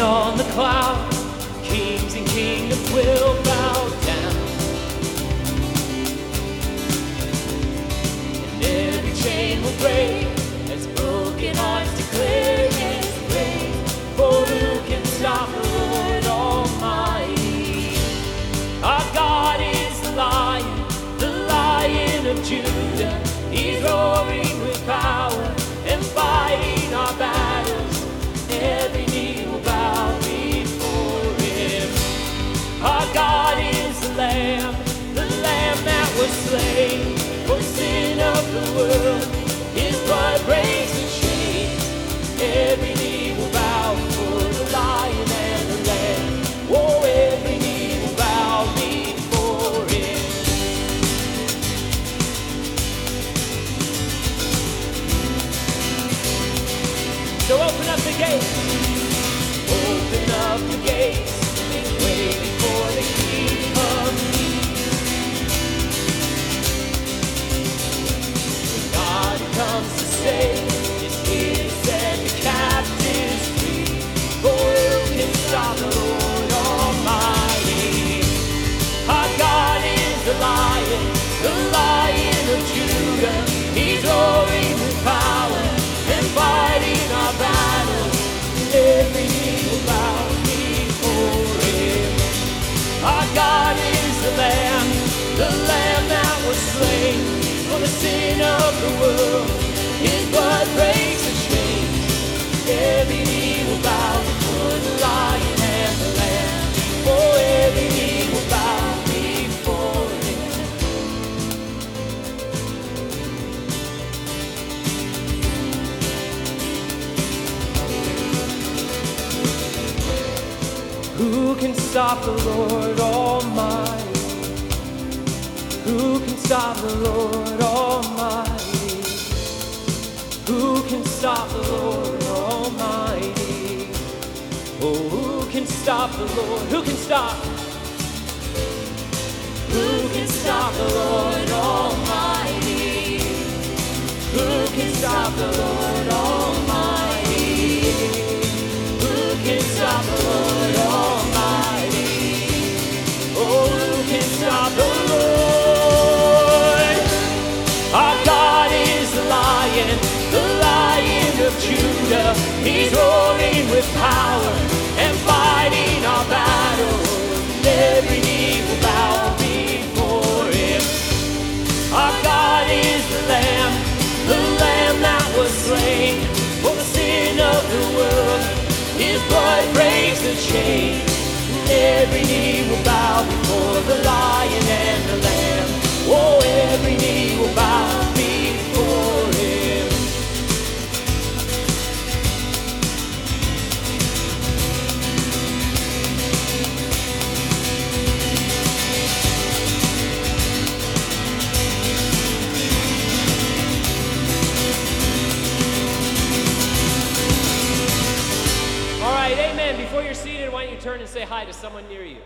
On the cloud, kings and kingdoms will the gates. Open up the gates. Make way before the King God comes to save Who can stop the Lord Almighty? Who can stop the Lord Almighty? Who can stop the Lord Almighty? Oh, who can stop the Lord? Who can stop? Who can stop the Lord He's roaring with power and fighting our battles. Every knee will bow before him. Our God is the Lamb, the Lamb that was slain for the sin of the world. His blood breaks the chains. Every knee will Before you're seated, why don't you turn and say hi to someone near you?